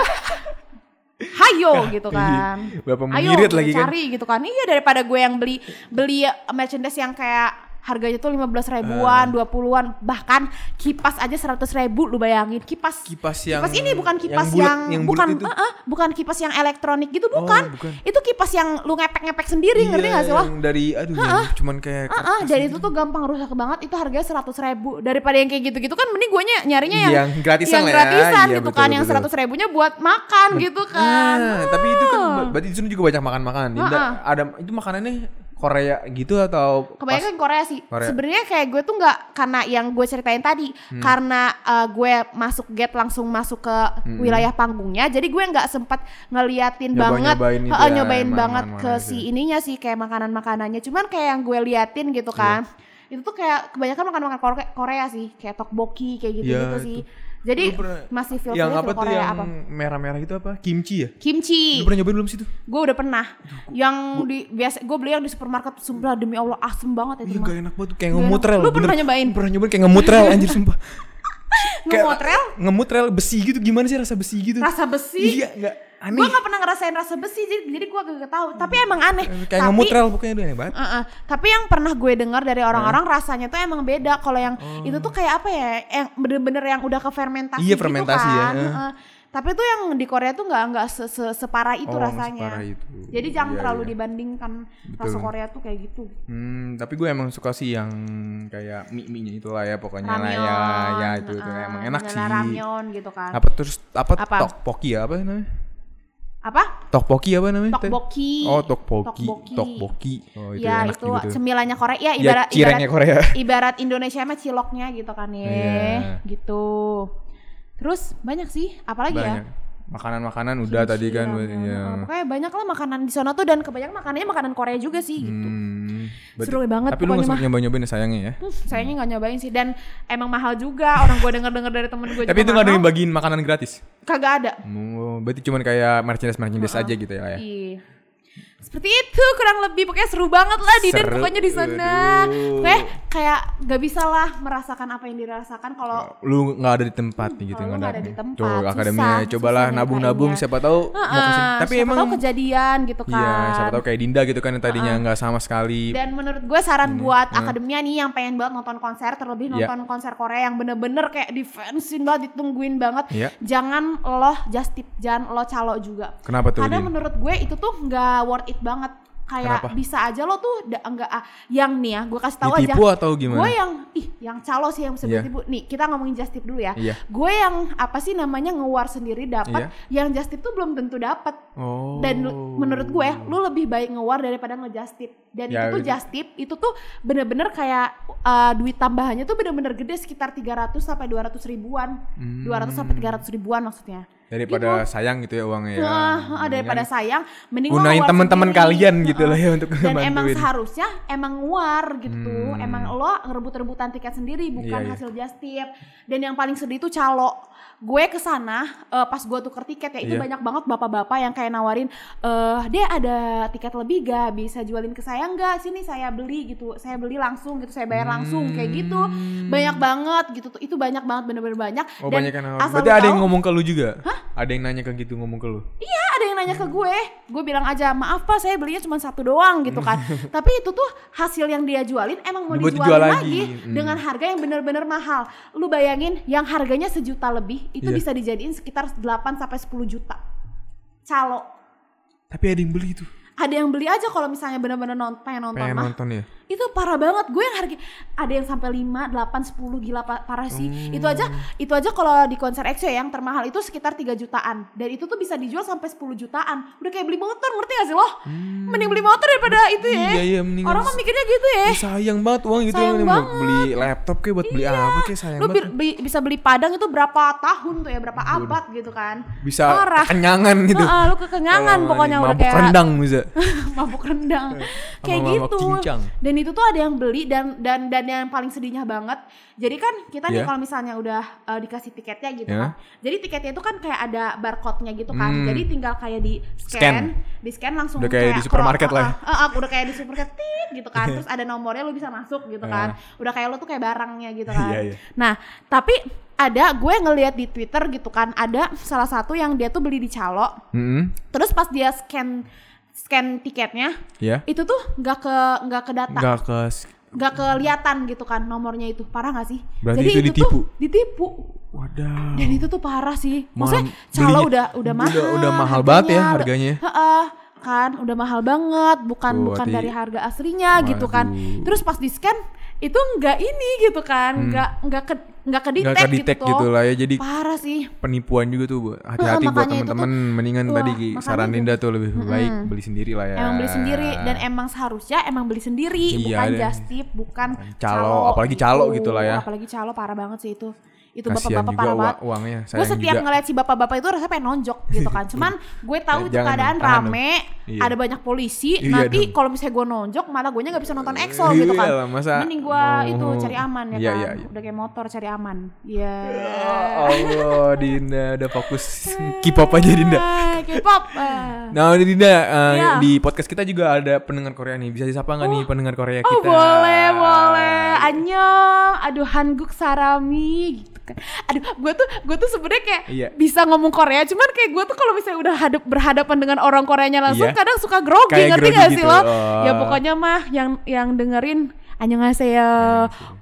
Hayo gitu kan. Bapak Ayo mengirit lagi kan. cari gitu kan. Iya daripada gue yang beli beli merchandise yang kayak harganya tuh 15 ribuan, Ah. 20-an, bahkan kipas aja 100 ribu lu bayangin. Kipas Kipas yang kipas ini bukan kipas yang, yang bulat bukan eh, eh, bukan kipas yang elektronik gitu Oh, bukan. bukan. Itu kipas yang lu ngepek-ngepek sendiri ngerti Iya, gak sih lo? yang dari aduh yang cuman kayak Ah, ah, kertas jadi gitu. itu tuh gampang rusak banget. Itu harganya seratus ribu. Daripada yang kayak gitu-gitu kan, mending gue nyarinya yang Yang gratisan yang ya. gratisan Iya, gitu betul, kan, yang betul. seratus ribunya buat makan gitu kan. Ah, tapi itu kan ber- berarti di juga banyak makan makanan. Dinda, Ah, ada itu makanannya Korea gitu atau pas- Kebanyakan Korea sih. Sebenarnya kayak gue tuh nggak karena yang gue ceritain tadi, Hmm. karena uh, gue masuk gate langsung masuk ke wilayah panggungnya, jadi gue nggak sempat ngeliatin Nyoba- banget, nyobain itu heeh, ya, nyobain emang banget ke makanan-makanan si ininya sih kayak makanan makanannya. Cuman kayak yang gue liatin gitu Iya. kan, itu tuh kayak kebanyakan makan makan Korea, Korea sih, kayak tokboki kayak gitu gitu Iya, sih. itu. Jadi pernah- masih feel yang apa tuh Korea yang apa? merah-merah itu apa? Kimchi ya? Kimchi. Lu pernah nyobain belum sih tuh? Gue udah pernah. Yang di biasa gue beli yang di supermarket sumpah demi Allah asem banget itu Iya gak enak banget kayak Gak ngemut enak. rel. Lu bener. pernah nyobain? Pernah nyobain kayak ngemut rel anjir sumpah. Ngemotret ngemut rel besi gitu gimana sih rasa besi gitu? rasa besi. Iya, enggak aneh. Gue gak pernah ngerasain rasa besi jadi jadi gue gak tahu. Tapi emang aneh. Kayak tapi, ngemut rel pokoknya aneh banget. Uh-uh. Tapi yang pernah gue dengar dari orang-orang rasanya tuh emang beda. Kalau yang itu tuh kayak apa ya? Yang bener-bener yang udah ke fermentasi Oh. Iya, gitu fermentasi ya, kan. eh. Heeh. Tapi tuh yang di Korea tuh nggak nggak se- se- separah itu Oh, rasanya. separah itu. Jadi jangan Iya, terlalu iya. dibandingkan rasa Korea tuh kayak gitu. Hmm, tapi gue emang suka sih yang kayak mie-mie itulah ya pokoknya lah Ramyeon. ya. Ya itu, itu heeh, emang enak sih. Ramyeon gitu kan. Apa terus apa, Apa? tteokbokki ya apa namanya? Apa? Tteokbokki apa namanya? Tteokbokki. Oh, tteokbokki. Tteokbokki. Oh, itu ya enak itu tuh. cemilannya Korea ya Ya, ibarat cirengnya ibarat, Korea. ibarat Indonesia mah ciloknya gitu kan ya Iya. gitu terus banyak sih apalagi ya Banyak. Makanan-makanan udah tadi kan Kimchi, ya. ramen. pokoknya banyak lah makanan di sana tuh dan kebanyakan makanannya makanan Korea juga sih gitu Hmm, berarti- Seru banget Tapi lu pokoknya nggak mah. nyoba-nyobain ya sayangnya ya. Hmm, sayangnya nggak nyobain sih dan emang mahal juga orang gue denger denger dari temen gue Tapi itu nggak ada yang bagiin makanan gratis. kagak ada Oh, berarti cuman kayak merchandise merchandise aja gitu ya. ya. Iya. Seperti itu kurang lebih pokoknya seru banget lah di dan pokoknya di sana. aduh. Kayak gak bisa lah merasakan apa yang dirasakan kalau Lu nggak ada di tempat nih gitu nggak nggak ada di tempat, Tuh susah, akademinya cobalah nabung-nabung siapa tahu mau Heeh, ke sini. Tapi siapa emang tahu kejadian gitu kan. Iya, siapa tahu kayak Dinda gitu kan yang tadinya nggak sama sekali. Dan menurut gue saran buat akademia nih yang pengen banget nonton konser, terlebih Iya. nonton konser Korea yang bener-bener kayak difansin banget, ditungguin banget. Iya. Jangan lo just tip, jangan lo calo juga. Kenapa tuh? Karena Din? menurut gue itu tuh nggak worth it banget. Kayak Kenapa? bisa aja lo tuh enggak ah, yang nih ya, gue kasih tahu aja. Ditipu atau gimana? Gue yang ih yang calo sih yang bisa tipu. Nih, kita ngomongin just tip dulu ya. Iya. Gue yang apa sih namanya ngewar sendiri dapat, Iya. yang just tip tuh belum tentu dapat. Oh. Dan menurut gue, lu lebih baik ngewar daripada ngejust tip. Dan Ya, itu tuh gitu. just tip, itu tuh bener-bener kayak uh, duit tambahannya tuh bener-bener gede sekitar 300 sampai 200 ribuan. Hmm. 200 sampai 300 ribuan maksudnya. Daripada sayang gitu ya uangnya ya. Daripada sayang, mending gunain teman-teman kalian gitu Heeh. lah ya untuk Dan emang bantuin. seharusnya emang nguar gitu. Hmm. Emang lo ngerebut-rebutan tiket sendiri bukan Iya, iya. hasil just tip. Dan yang paling sedih itu calo. Gue ke sana eh, pas gue tuker tiket ya itu Iya. banyak banget bapak-bapak yang kayak nawarin eh dia ada tiket lebih gak bisa jualin ke saya nggak sini saya beli gitu saya beli langsung gitu saya bayar langsung kayak gitu banyak banget gitu tuh itu banyak banget bener-bener banyak Hmm. Oh dan banyak kan asal Berarti ada yang ngomong ke lu juga? Ada yang nanya ke gitu ngomong ke lu? Iya ada yang nanya ke gue Gue bilang aja maaf pak saya belinya cuma satu doang gitu kan Tapi itu tuh hasil yang dia jualin emang mau dijualin dijual lagi, lagi. Hmm. Dengan harga yang bener-bener mahal Lu bayangin yang harganya sejuta lebih Itu Iya. bisa dijadiin sekitar 8 sampai 10 juta Calo Tapi ada yang beli itu. Ada yang beli aja kalau misalnya bener-bener non pengen nonton Pengen mah nonton ya. Itu parah banget gue yang harga ada yang sampai 5, 8, 10 gila pa- parah sih itu aja Hmm. itu aja kalau di konser EXO ya yang termahal itu sekitar 3 jutaan dan itu tuh bisa dijual sampai 10 jutaan udah kayak beli motor ngerti gak sih lo mending beli motor daripada itu ya Hmm. Iya, iya, orang mah mikirnya gitu ya sayang banget uang gitu Sayang Ini banget. beli laptop kayak buat beli apa kayak sayang lu banget. bi- bi- bisa beli padang itu berapa tahun tuh ya berapa abad gitu kan Bisa parah kenyangan gitu. Heeh, lu kekenyangan Kalau pokoknya udah mabuk kayak rendang bisa. mabuk rendang kayak Sama mabuk gitu cincang. dan itu tuh ada yang beli dan dan dan yang paling sedihnya banget. Jadi kan kita nih Iya. kalau misalnya udah uh, dikasih tiketnya gitu Iya. kan. Jadi tiketnya itu kan kayak ada barcode-nya gitu kan. Hmm. jadi tinggal kayak di Scan. scan, di scan langsung Udah kayak di pro- supermarket lah uh, uh, uh, udah kayak di supermarket tit gitu kan. Terus ada nomornya lu bisa masuk gitu kan. Udah kayak lu tuh kayak barangnya gitu kan. Iya, iya. nah tapi ada gue ngelihat di Twitter gitu kan ada salah satu yang dia tuh beli di calo. Hmm, terus pas dia scan scan tiketnya ya. itu tuh nggak ke nggak ke data Enggak ke nggak kelihatan gitu kan nomornya itu parah nggak sih Berarti jadi itu itu, ditipu? tuh ditipu Wadah. dan itu tuh parah sih maksudnya calo belinya- udah udah mahal udah- udah mahal banget ya harganya. Heeh, kan udah mahal banget bukan Tuh, bukan dari harga aslinya gitu kan Waduh. terus pas di scan itu nggak ini gitu kan nggak nggak ke nggak ke Hmm. Nggak detect ke detect gitu, gitu lah ya. Jadi parah sih penipuan juga tuh Bu. hati-hati buat teman-teman mendingan wah, tadi saran. Dinda tuh lebih baik beli sendiri lah ya Emang beli sendiri dan emang seharusnya emang beli sendiri Iya, bukan dan- just tip, bukan Calo, apalagi calo gitu lah ya. Apalagi calo parah banget sih itu. Itu bapak-bapak parah banget. uangnya Gue setiap juga ngeliat si bapak-bapak itu rasanya pengen nonjok gitu kan. Cuman gue tahu Eh, itu keadaan dong, rame, Iya. ada banyak polisi. Iya nanti kalau misalnya gue nonjok, malah gue nggak bisa nonton EXO Iya gitu kan. lah, masa Mending gue mau- itu cari aman ya Iya, kan. iya, iya. Udah kayak motor cari aman. Iya. Ya Allah Dinda udah fokus K-pop aja Dinda Ah, K-pop. ah. Nah Dinda uh, Iya. di podcast kita juga ada pendengar Korea nih Bisa disapa nggak nih pendengar Korea Oh kita boleh boleh Annyeong Aduh Hanguk Sarami gitu Aduh, gue tuh gue tuh sebenarnya kayak Iya. bisa ngomong Korea, cuman kayak gue tuh kalau misalnya udah hadap berhadapan dengan orang Koreanya langsung Iya. kadang suka grogi, Kayak ngerti grogi gak sih gitu, lo? oh. Ya pokoknya mah yang yang dengerin annyeonghaseyo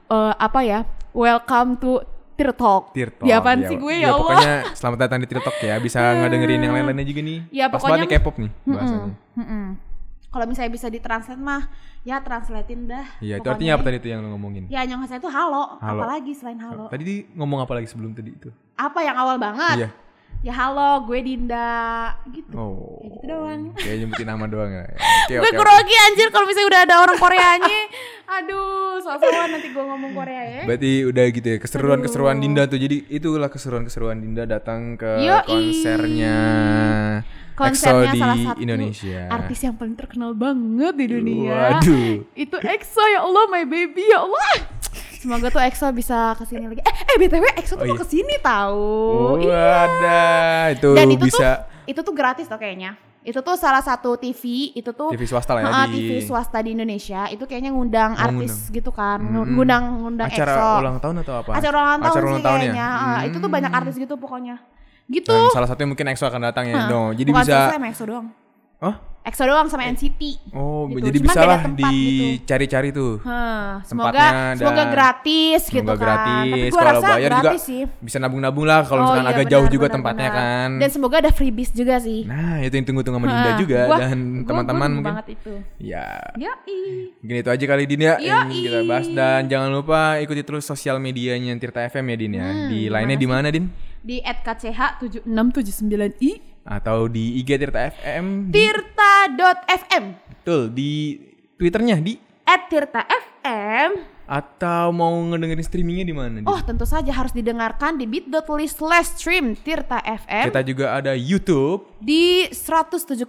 eh, apa ya? Welcome to Tear Talk. Tirtok. Ya apaan sih gue ya, Allah. Pokoknya selamat datang di Tirtok ya. Bisa ngedengerin yang lain-lainnya juga nih. Ya, Pas pokoknya banget nih K-pop nih bahasanya. Mm-mm. Kalau misalnya bisa ditranslate mah ya translatein dah. Iya, itu artinya apa tadi tuh yang lo ngomongin? Ya annyeonghaseyo itu halo. Halo. Apalagi selain halo. Tadi di ngomong apa lagi sebelum tadi itu? Apa yang awal banget? Iya. Ya halo, gue Dinda gitu. Oh. Kayak gitu doang. Kayak nyebutin nama doang ya. Oke, gue oke. grogi anjir kalau misalnya udah ada orang Koreanya. Aduh, soal-soal nanti gue ngomong Korea ya. Berarti udah gitu ya keseruan-keseruan Dinda tuh. Jadi itulah keseruan-keseruan Dinda datang ke Yoi. konsernya Konsernya EXO di salah satu Indonesia. artis yang paling terkenal banget di dunia. Waduh. Itu EXO ya Allah, my baby ya Allah. Semoga tuh EXO bisa ke sini lagi. Eh, eh BTW EXO tuh Oh, mau iya. ke sini tahu. Oh, Iya. ada. Itu Dan itu bisa tuh itu tuh gratis tuh kayaknya. Itu tuh salah satu TV, itu tuh TV swasta lah ya di TV swasta di Indonesia. Itu kayaknya ngundang Oh, artis gitu kan. Mm-mm. Ngundang ngundang acara EXO. ulang tahun atau apa? Acara ulang tahun Acara sih ulang ya? kayaknya. Ah, Itu tuh Hmm. banyak artis gitu pokoknya. Gitu. Dan salah satunya mungkin EXO akan datang ya. Hah. No, jadi Bukan bisa EXO doang. Oh, EXO doang sama NCT. oh Gitu. jadi bisa lah gitu. dicari-cari tuh. Hah, semoga semoga gratis gitu Semoga kan. gratis. Tapi gua Kalau rasa bayar juga sih. bisa nabung-nabung lah kalau Oh misalkan iya, agak benar, jauh juga benar, tempatnya benar. kan. Dan semoga ada freebies juga sih. Nah, itu yang tunggu-tunggu sama Dinda juga gua- dan teman-teman mungkin. banget itu. Ya, Yoi. mungkin itu aja kali Din ya yang kita bahas dan jangan lupa ikuti terus sosial medianya Tirta FM ya Din ya. Hmm, di lainnya di mana Din? Di @kch7679i Atau di IG Tirta FM. Tirta.fm betul di Twitternya di @tirta.fm atau mau ngedengerin streamingnya di mana? Oh tentu saja harus didengarkan di bit.ly slash stream Tirta FM Kita juga ada YouTube. Di 107,9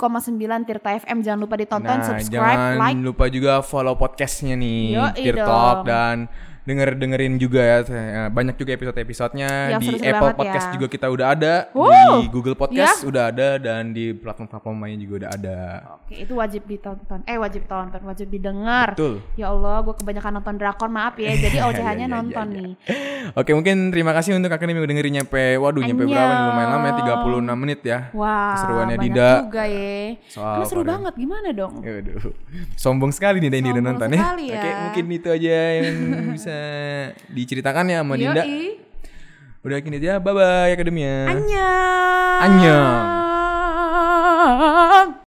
Tirta FM Jangan lupa ditonton, nah, subscribe, jangan like lupa juga follow podcastnya nih, Yoi Tirtalk dan denger dengerin juga ya eh, banyak juga episode-episodenya Yang di seru-seru Apple banget Podcast ya. juga kita udah ada Wow. di Google Podcast Ya. udah ada dan di platform-platform lainnya juga udah ada Oke itu wajib ditonton Eh wajib tonton, wajib didengar betul Ya Allah gue kebanyakan nonton drakor maaf ya Jadi Ya, OCH-nya ya, ya, nonton ya. nih Oke mungkin terima kasih untuk yang udah dengerin nyampe waduh nyampe berapa nih lumayan lama ya 36 menit ya Wah Keseruannya Dinda. juga ya Soal Karena seru banget gimana dong Aduh, sombong sekali nih Dinda ini udah nonton ya. ya. Oke, mungkin itu aja yang bisa diceritakan ya sama Dinda. Yoi. Udah gini aja, bye bye akademia. Annyeong Annyeong.